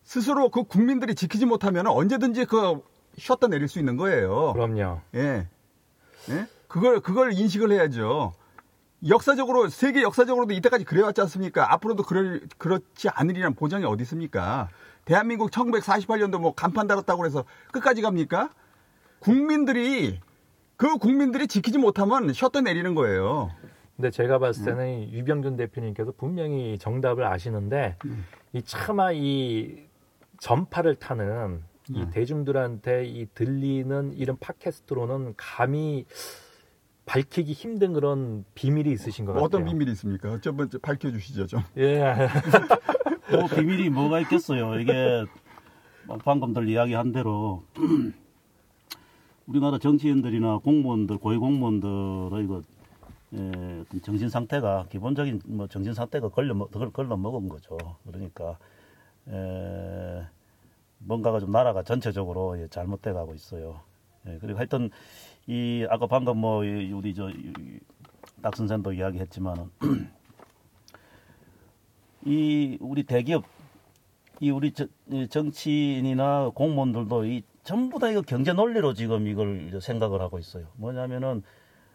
스스로 그 국민들이 지키지 못하면 언제든지 그 쉬었다 내릴 수 있는 거예요. 그럼요. 예. 예? 그걸, 그걸 인식을 해야죠. 역사적으로 세계 역사적으로도 이때까지 그래왔지 않습니까? 앞으로도 그럴 그렇지 않으리란 보장이 어디 있습니까? 대한민국 1948년도 뭐 간판 달았다고 해서 끝까지 갑니까? 국민들이 그 국민들이 지키지 못하면 셔터 내리는 거예요. 근데 제가 봤을 때는 음. 유병준 대표님께서 분명히 정답을 아시는데 음. 이 차마 이 전파를 타는 이 음. 대중들한테 이 들리는 이런 팟캐스트로는 감히 밝히기 힘든 그런 비밀이 있으신 것 같아요. 어떤 비밀이 있습니까? 첫 번째 밝혀주시죠 좀. 예. [LAUGHS] 뭐 비밀이 뭐가 있겠어요. 이게 방금들 이야기한 대로 [CLEARS THROAT] 우리나라 정치인들이나 공무원들, 고위 공무원들의 이거 예, 정신 상태가 기본적인 뭐 정신 상태가 걸려 먹, 걸러 먹은 거죠. 그러니까 에, 뭔가가 좀 나라가 전체적으로 예, 잘못돼 가고 있어요. 예, 그리고 하여튼 이 아까 방금 뭐 우리 저 딱 선생도 이야기했지만은 [CLEARS THROAT] 이 우리 대기업 이 우리 저, 정치인이나 공무원들도 이 전부 다 이거 경제 논리로 지금 이걸 생각을 하고 있어요. 뭐냐면은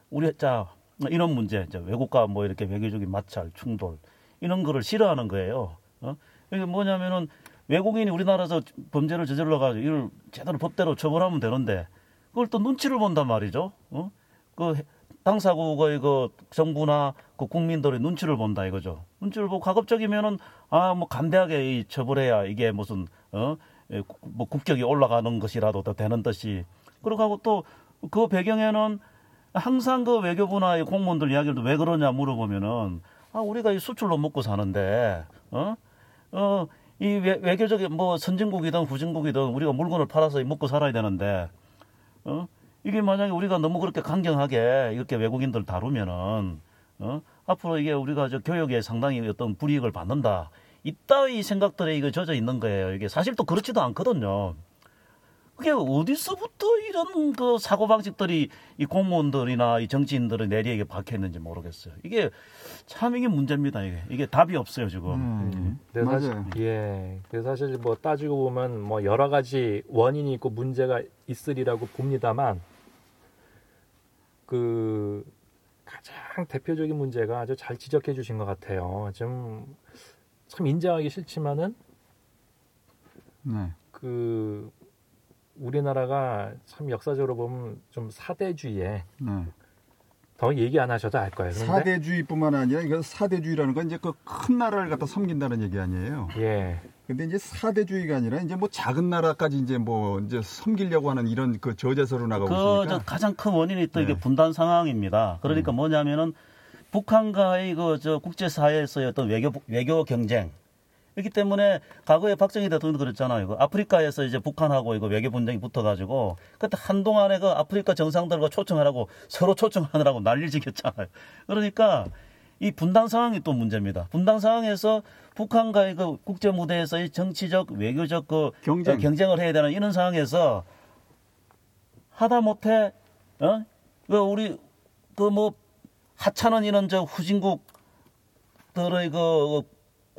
우리 자 이런 문제, 외국과 뭐 이렇게 외교적인 마찰, 충돌 이런 거를 싫어하는 거예요. 어? 이게 뭐냐면은 외국인이 우리나라에서 범죄를 저질러 가지고 이걸 제대로 법대로 처벌하면 되는데 그걸 또 눈치를 본단 말이죠. 어? 그 당사국의 그 정부나 그 국민들의 눈치를 본다 이거죠. 눈치를 보고 가급적이면은 아 뭐 간대하게 이 처벌해야 이게 무슨 어뭐 예, 국격이 올라가는 것이라도 더 되는 듯이 그러고 또그 배경에는 항상 그 외교부나 공무원들 이야기를 왜 그러냐 물어보면은 아 우리가 이 수출로 먹고 사는데 어 어, 이 외, 교적인뭐 선진국이든 후진국이든 우리가 물건을 팔아서 먹고 살아야 되는데 어? 이게 만약에 우리가 너무 그렇게 강경하게 이렇게 외국인들 다루면은 어? 앞으로 이게 우리가 저 교육에 상당히 어떤 불이익을 받는다. 이따위 생각들에 이거 젖어 있는 거예요. 이게 사실 또 그렇지도 않거든요. 그게 어디서부터 이런 그 사고 방식들이 이 공무원들이나 이 정치인들의 내리에게 박혀 있는지 모르겠어요. 이게 참 이게 문제입니다. 이게 이게 답이 없어요 지금. 음, 네. 맞아요. 사실, 예. 그래서 사실 뭐 따지고 보면 뭐 여러 가지 원인이 있고 문제가 있으리라고 봅니다만 그 가장 대표적인 문제가 아주 잘 지적해 주신 것 같아요. 좀 참 인정하기 싫지만은 네. 그 우리나라가 참 역사적으로 보면 좀 사대주의에 네. 더 얘기 안 하셔도 알 거예요. 그런데? 사대주의뿐만 아니라 이거 사대주의라는 건 이제 그 큰 나라를 갖다 섬긴다는 얘기 아니에요. 예. 근데 이제 사대주의가 아니라 이제 뭐 작은 나라까지 이제 뭐 이제 섬기려고 하는 이런 그 저자세로 나가고 그 있으니까 가장 큰 원인이 또 네. 이게 분단 상황입니다. 그러니까 음. 뭐냐면은 북한과의 그 저 국제사회에서의 어떤 외교 외교 경쟁 그렇기 때문에 과거에 박정희 대통령도 그랬잖아요. 그 아프리카에서 이제 북한하고 이거 외교 분쟁이 붙어가지고 그때 한동안에 그 아프리카 정상들과 초청하라고 서로 초청하느라고 난리 지겼잖아요. 그러니까 이 분당 상황이 또 문제입니다. 분당 상황에서 북한과의 그 국제 무대에서의 정치적 외교적 그 경쟁. 경쟁을 해야 되는 이런 상황에서 하다 못해 어? 그 우리 그 뭐 하찮은 이런 저 후진국 들의 그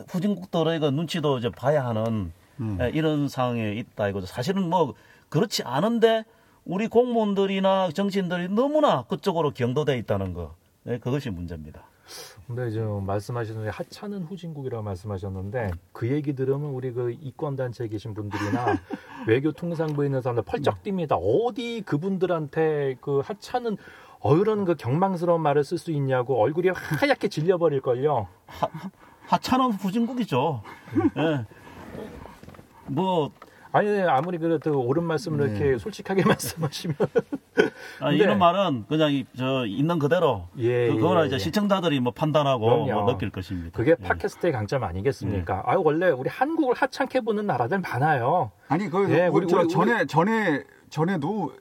후진국들의 그 눈치도 이제 봐야 하는 음. 예, 이런 상황에 있다 이거죠. 사실은 뭐 그렇지 않은데 우리 공무원들이나 정치인들이 너무나 그쪽으로 경도돼 있다는 거. 네, 그것이 문제입니다. 근데 지금 말씀하셨는데 하찮은 후진국이라고 말씀하셨는데 그 얘기 들으면 우리 그 이권 단체에 계신 분들이나 [LAUGHS] 외교 통상부에 있는 사람들 펄쩍 뜁니다. 어디 그분들한테 그 하찮은 어이런 그 경망스러운 말을 쓸 수 있냐고 얼굴이 하얗게 질려버릴 걸요. 하찮은 후진국이죠. 예. 뭐 아니 아무리 그래도 옳은 말씀을 네. 이렇게 솔직하게 [LAUGHS] 말씀하시면 아, 이런 말은 그냥 이, 저 있는 그대로 예, 그, 그거는 예, 이제 예. 시청자들이 뭐 판단하고 뭐 느낄 것입니다. 그게 예. 팟캐스트의 강점 아니겠습니까? 예. 아유 원래 우리 한국을 하찮게 보는 나라들 많아요. 아니 그 예, 우리, 우리, 전에 우리, 전에 전에도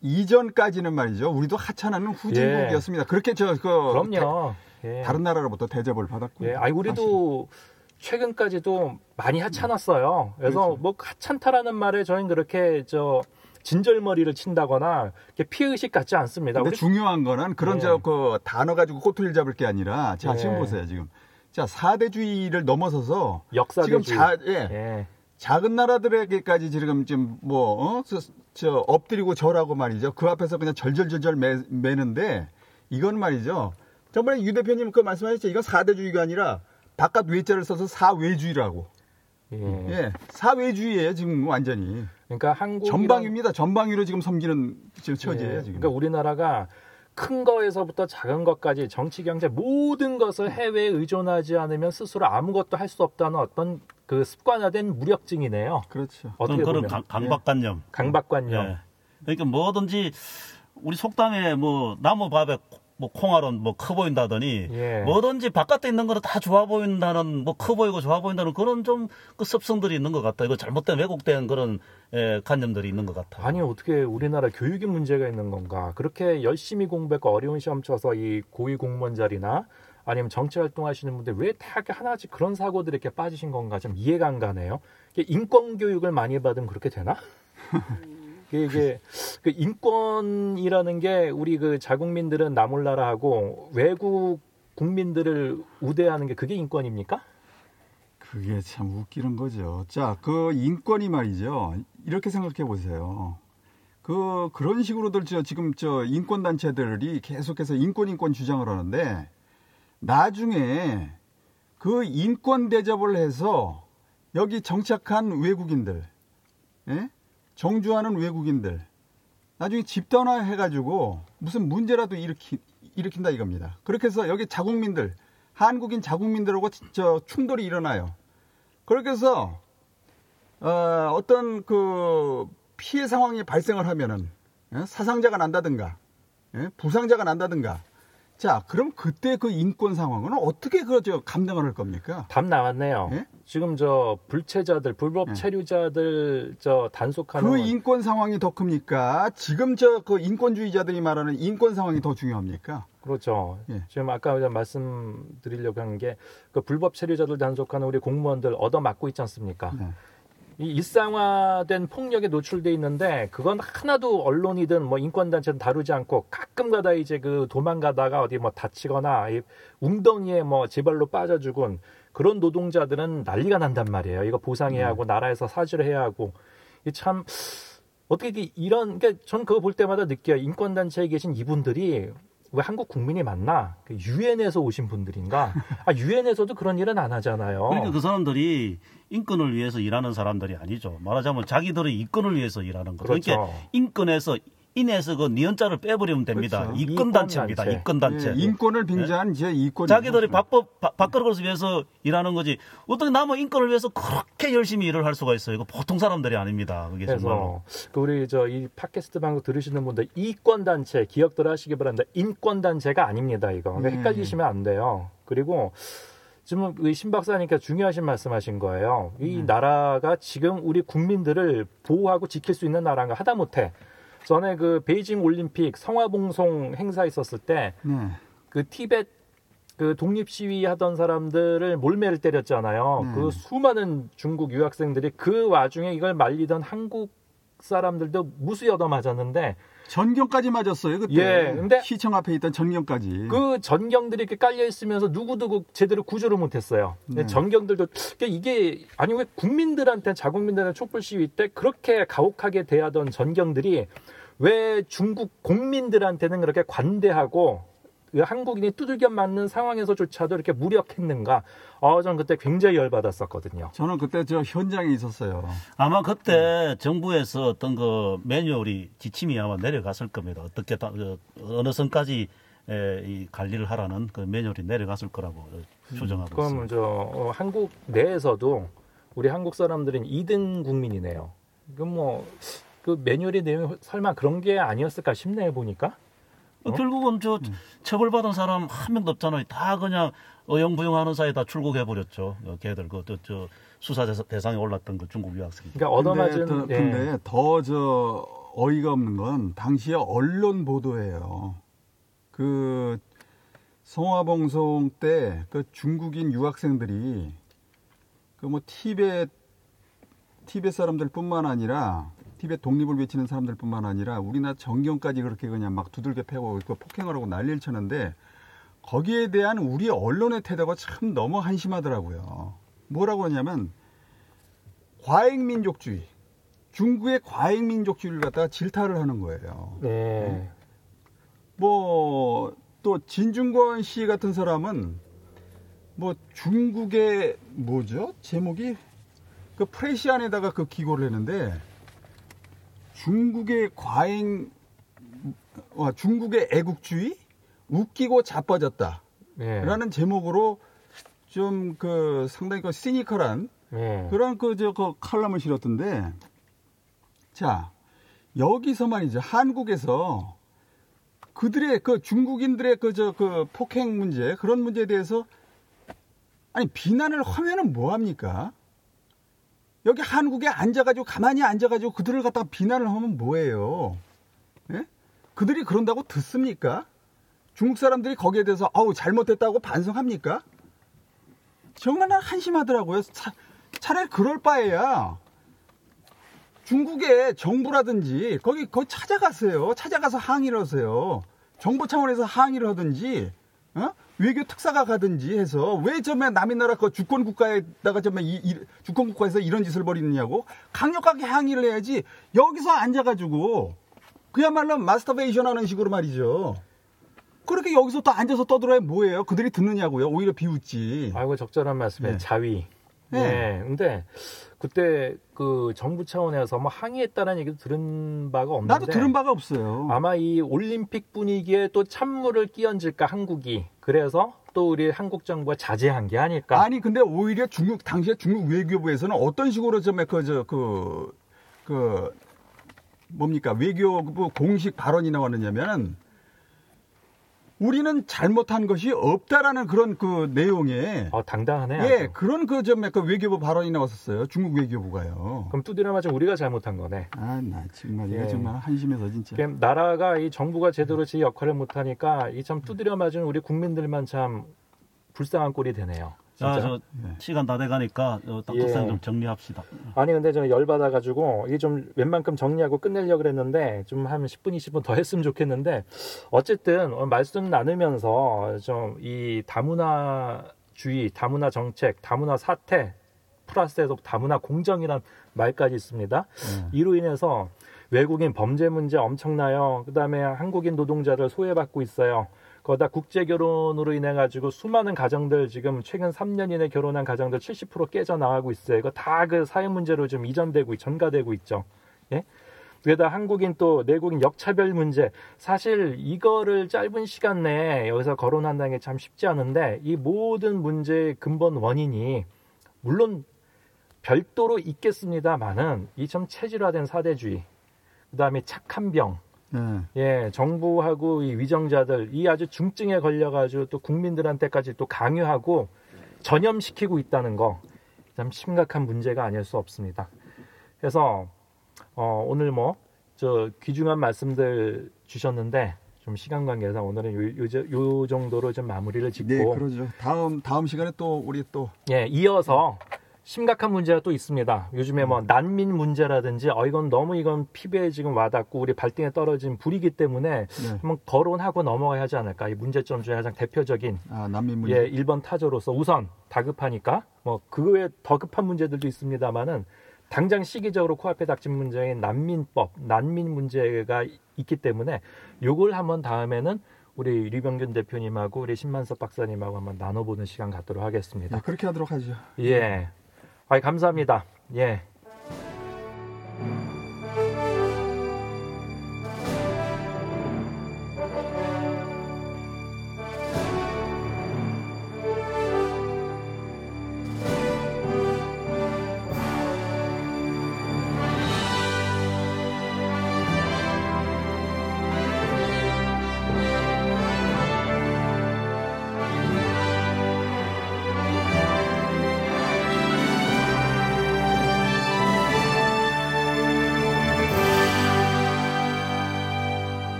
이전까지는 말이죠. 우리도 하찮은 후진국이었습니다. 그렇게 저그 그럼요. 예. 다른 나라로부터 대접을 받았고요. 예, 아이 우리도 사실. 최근까지도 많이 하찮았어요. 그래서 그렇죠. 뭐 하찮다라는 말에 저희는 그렇게 저 진절머리를 친다거나 피해 의식 같지 않습니다. 근데 우리... 중요한 거는 그런 예. 저그 단어 가지고 꼬투리를 잡을 게 아니라 자 지금 예. 보세요 지금 자 사대주의를 넘어서서 역사대주의. 지금 자 예. 예. 작은 나라들에게까지 지금 좀뭐 어? 저, 저 엎드리고 절하고 말이죠. 그 앞에서 그냥 절절절절 매, 매는데 이건 말이죠. 저번에 유 대표님 그 말씀하셨죠. 이건 사대주의가 아니라 바깥 외자를 써서 사외주의라고. 예. 예. 사외주의예요, 지금 완전히. 그러니까 한국 전방입니다. 전방위로 지금 섬기는 지금 처지예요, 예. 지금. 그러니까 우리나라가 큰 거에서부터 작은 것까지 정치 경제 모든 것을 해외에 의존하지 않으면 스스로 아무것도 할 수 없다는 어떤 그 습관화된 무력증이네요. 그렇죠. 어떻게 그런. 강박관념. 예. 강박관념. 예. 그러니까 뭐든지 우리 속담에 뭐 나무 밥에 뭐 콩알은 뭐 커 보인다더니 예. 뭐든지 바깥에 있는 거는 다 좋아 보인다는 뭐 커 보이고 좋아 보인다는 그런 좀 그 습성들이 있는 것 같다. 이거 잘못된 왜곡된 그런 예, 관념들이 있는 것 같아요. 아니 어떻게 우리나라 교육이 문제가 있는 건가? 그렇게 열심히 공부했고 어려운 시험 쳐서 이 고위 공무원 자리나 아니면 정치 활동하시는 분들 왜 대학교 하나씩 그런 사고들이 이렇게 빠지신 건가 좀 이해가 안 가네요. 인권 교육을 많이 받으면 그렇게 되나? [LAUGHS] 이게 그 인권이라는 게 우리 그 자국민들은 나몰라라 하고 외국 국민들을 우대하는 게 그게 인권입니까? 그게 참 웃기는 거죠. 자, 그 인권이 말이죠. 이렇게 생각해 보세요. 그 그런 식으로들 저 지금 저 인권 단체들이 계속해서 인권 인권 주장을 하는데 나중에 그 인권 대접을 해서 여기 정착한 외국인들, 예? 정주하는 외국인들 나중에 집단화 해가지고 무슨 문제라도 일으키, 일으킨다 이겁니다. 그렇게 해서 여기 자국민들 한국인 자국민들하고 저 충돌이 일어나요. 그렇게 해서 어, 어떤 그 피해 상황이 발생을 하면은 예? 사상자가 난다든가 예? 부상자가 난다든가 자, 그럼 그때 그 인권 상황은 어떻게 그저 감당을 할 겁니까? 답 나왔네요. 예? 지금 저 불체자들, 불법 예. 체류자들 저 단속하는 그 인권 상황이 더 큽니까? 지금 저 그 인권주의자들이 말하는 인권 상황이 더 중요합니까? 그렇죠. 예. 지금 아까 말씀드리려고 한 게 그 불법 체류자들 단속하는 우리 공무원들 얻어 맞고 있지 않습니까? 네. 이 일상화된 폭력에 노출돼 있는데 그건 하나도 언론이든 뭐 인권단체든 다루지 않고 가끔가다 이제 그 도망가다가 어디 뭐 다치거나 이 웅덩이에 뭐 제발로 빠져 죽은 그런 노동자들은 난리가 난단 말이에요. 이거 보상해야 음. 하고 나라에서 사죄를 해야 하고 이참 어떻게 이런 그러니까 전 그거 볼 때마다 느껴요. 인권 단체에 계신 이분들이 왜 한국 국민이 맞나? 그 유엔에서 오신 분들인가? [LAUGHS] 아, 유엔에서도 그런 일은 안 하잖아요. 그러니까 그 사람들이 인권을 위해서 일하는 사람들이 아니죠. 말하자면 자기들의 이권을 위해서 일하는 거죠. 그러니까 그렇죠. 그러니까 인권에서 인에서 그 니은자를 빼버리면 됩니다. 그렇죠. 이권 단체입니다. 이권 단체. 예, 인권을 빙자한 네? 이권. 자기들이 밥법 밥그릇을 위해서 일하는 거지. 어떻게 남의 인권을 위해서 그렇게 열심히 일을 할 수가 있어요. 이거 보통 사람들이 아닙니다. 그게 그래서 그 우리 저 이 팟캐스트 방송 들으시는 분들 이권 단체 기억들 하시기 바랍니다. 인권 단체가 아닙니다. 이거 그러니까 네. 헷갈리시면 안 돼요. 그리고 지금 신 박사님께서 중요하신 말씀하신 거예요. 이 음. 나라가 지금 우리 국민들을 보호하고 지킬 수 있는 나라인가 하다 못해 전에 그 베이징 올림픽 성화봉송 행사 있었을 때그 네. 그 티벳 그 독립 시위 하던 사람들을 몰매를 때렸잖아요. 네. 그 수많은 중국 유학생들이 그 와중에 이걸 말리던 한국 사람들도 얻어 맞았는데 전경까지 맞았어요. 그때. 예. 근데 시청 앞에 있던 전경까지. 그 전경들이 이렇게 깔려 있으면서 누구도 그 제대로 구조를 못 했어요. 네. 전경들도 그러니까 이게 아니 왜 국민들한테 자국민들한테 촛불 시위 때 그렇게 가혹하게 대하던 전경들이 왜 중국 국민들한테는 그렇게 관대하고 그 한국인이 두들겨 맞는 상황에서조차도 이렇게 무력했는가? 어, 저는 그때 굉장히 열받았었거든요. 저는 그때 저 현장에 있었어요. 아마 그때 네. 정부에서 어떤 그 매뉴얼이 지침이 아마 내려갔을 겁니다. 어떻게 다, 그 어느 선까지 에, 이 관리를 하라는 그 매뉴얼이 내려갔을 거라고 추정하고 그럼 있습니다. 저 어, 한국 내에서도 우리 한국 사람들은 2등 국민이네요. 그럼 뭐 그 매뉴얼의 내용이 설마 그런 게 아니었을까 싶네요 보니까. 어? 결국은 저 음. 처벌받은 사람 한 명도 없잖아요. 다 그냥 어영부영하는 사이에 다 출국해 버렸죠. 어, 걔들 그저 수사 대상에 올랐던 그 중국 유학생. 그러니까 얻어맞은. 근데, 더, 예. 근데 더 저 어이가 없는 건 당시에 언론 보도예요. 그 성화봉송 때 그 중국인 유학생들이 그 뭐 티벳 티벳 사람들뿐만 아니라 티벳 독립을 외치는 사람들뿐만 아니라 우리나라 정경까지 그렇게 그냥 막 두들겨 패고 그 폭행을 하고 난리를 쳤는데 거기에 대한 우리 언론의 태도가 참 너무 한심하더라고요. 뭐라고 하냐면 과잉민족주의, 중국의 과잉민족주의를 갖다가 질타를 하는 거예요. 네. 뭐또 진중권 씨 같은 사람은 뭐 중국의 뭐죠 제목이 그 프레시안에다가 그 기고를 했는데 중국의 과잉 어, 중국의 애국주의 웃기고 자빠졌다 네. 라는 제목으로 좀 그 상당히 그 시니컬한 네. 그런 그저그 칼럼을 실었던데 자 여기서 말이죠 한국에서 그들의 그 중국인들의 그 저그 그 폭행 문제 그런 문제에 대해서 아니 비난을 하면은 뭐 합니까? 여기 한국에 앉아가지고 가만히 앉아가지고 그들을 갖다가 비난을 하면 뭐예요? 예? 그들이 그런다고 듣습니까? 중국 사람들이 거기에 대해서 아우 잘못됐다고 반성합니까? 정말 난 한심하더라고요. 차, 차라리 그럴 바에야 중국의 정부라든지 거기 거기 찾아가세요. 찾아가서 항의를 하세요. 정부 차원에서 항의를 하든지 어? 외교 특사가 가든지 해서 왜 저면 남의 나라 그 주권 국가에다가 저면 주권 국가에서 이런 짓을 벌이느냐고 강력하게 항의를 해야지 여기서 앉아가지고 그야말로 마스터베이션 하는 식으로 말이죠. 그렇게 여기서 또 앉아서 떠들어야 뭐예요? 그들이 듣느냐고요? 오히려 비웃지. 아이고 적절한 말씀에 네. 자위. 네. 네. 근데 그때 그 정부 차원에서 뭐 항의했다는 얘기도 들은 바가 없는데 나도 들은 바가 없어요. 아마 이 올림픽 분위기에 또 찬물을 끼얹을까 한국이 그래서 또 우리 한국 정부가 자제한 게 아닐까? 아니 근데 오히려 중국 당시에 중국 외교부에서는 어떤 식으로 좀 그저 그그 그 뭡니까 외교부 공식 발언이 나왔느냐면은 우리는 잘못한 것이 없다라는 그런 그 내용에 어, 당당하네. 예, 아주. 그런 그좀 약간 외교부 발언이 나왔었어요. 중국 외교부가요. 그럼 두드려 맞으면 우리가 잘못한 거네. 아, 나 정말 이거 예. 정말 한심해서 진짜. 나라가 이 정부가 제대로 제 역할을 못 하니까 이 참 두드려 맞은 우리 국민들만 참 불쌍한 꼴이 되네요. 자, 저 네. 시간 다 돼가니까 딱딱상 예. 좀 정리합시다. 아니 근데 저 열받아가지고 이게 좀 웬만큼 정리하고 끝내려고 그랬는데 좀 한 10분 20분 더 했으면 좋겠는데 어쨌든 말씀 나누면서 좀 이 다문화주의, 다문화 정책, 다문화 사태 플러스에서 다문화 공정이란 말까지 있습니다. 음. 이로 인해서 외국인 범죄 문제 엄청나요. 그다음에 한국인 노동자들 소외받고 있어요. 거다 국제 결혼으로 인해 가지고 수많은 가정들 지금 최근 3년 이내 결혼한 가정들 70% 깨져 나가고 있어요. 이거 다 그 사회 문제로 좀 이전되고 전가되고 있죠. 예? 게다 한국인 또 내국인 역차별 문제 사실 이거를 짧은 시간 내에 여기서 거론한다는 게 참 쉽지 않은데 이 모든 문제의 근본 원인이 물론 별도로 있겠습니다만은 이 참 체질화된 사대주의 그다음에 착한 병 네. 예, 정부하고 이 위정자들 이 아주 중증에 걸려가지고 또 국민들한테까지 또 강요하고 전염시키고 있다는 거 참 심각한 문제가 아닐 수 없습니다. 그래서 어, 오늘 뭐 저 귀중한 말씀들 주셨는데 좀 시간 관계상 오늘은 요, 요, 요 정도로 좀 마무리를 짓고 네, 그러죠. 다음 다음 시간에 또 우리 또 예, 이어서 심각한 문제가 또 있습니다. 요즘에 뭐 음. 난민 문제라든지 어 이건 너무 이건 피부에 지금 와닿고 우리 발등에 떨어진 불이기 때문에 네. 한번 거론하고 넘어가야 하지 않을까. 이 문제점 중에 가장 대표적인 아, 난민 문제. 예, 1번 타조로서 우선 다급하니까 뭐 그 외에 더 급한 문제들도 있습니다만은 당장 시기적으로 코앞에 닥친 문제인 난민법, 난민 문제가 있기 때문에 요걸 한번 다음에는 우리 류병균 대표님하고 우리 신만석 박사님하고 한번 나눠보는 시간 갖도록 하겠습니다. 네, 그렇게 하도록 하죠. 예. 아, 감사합니다. 예.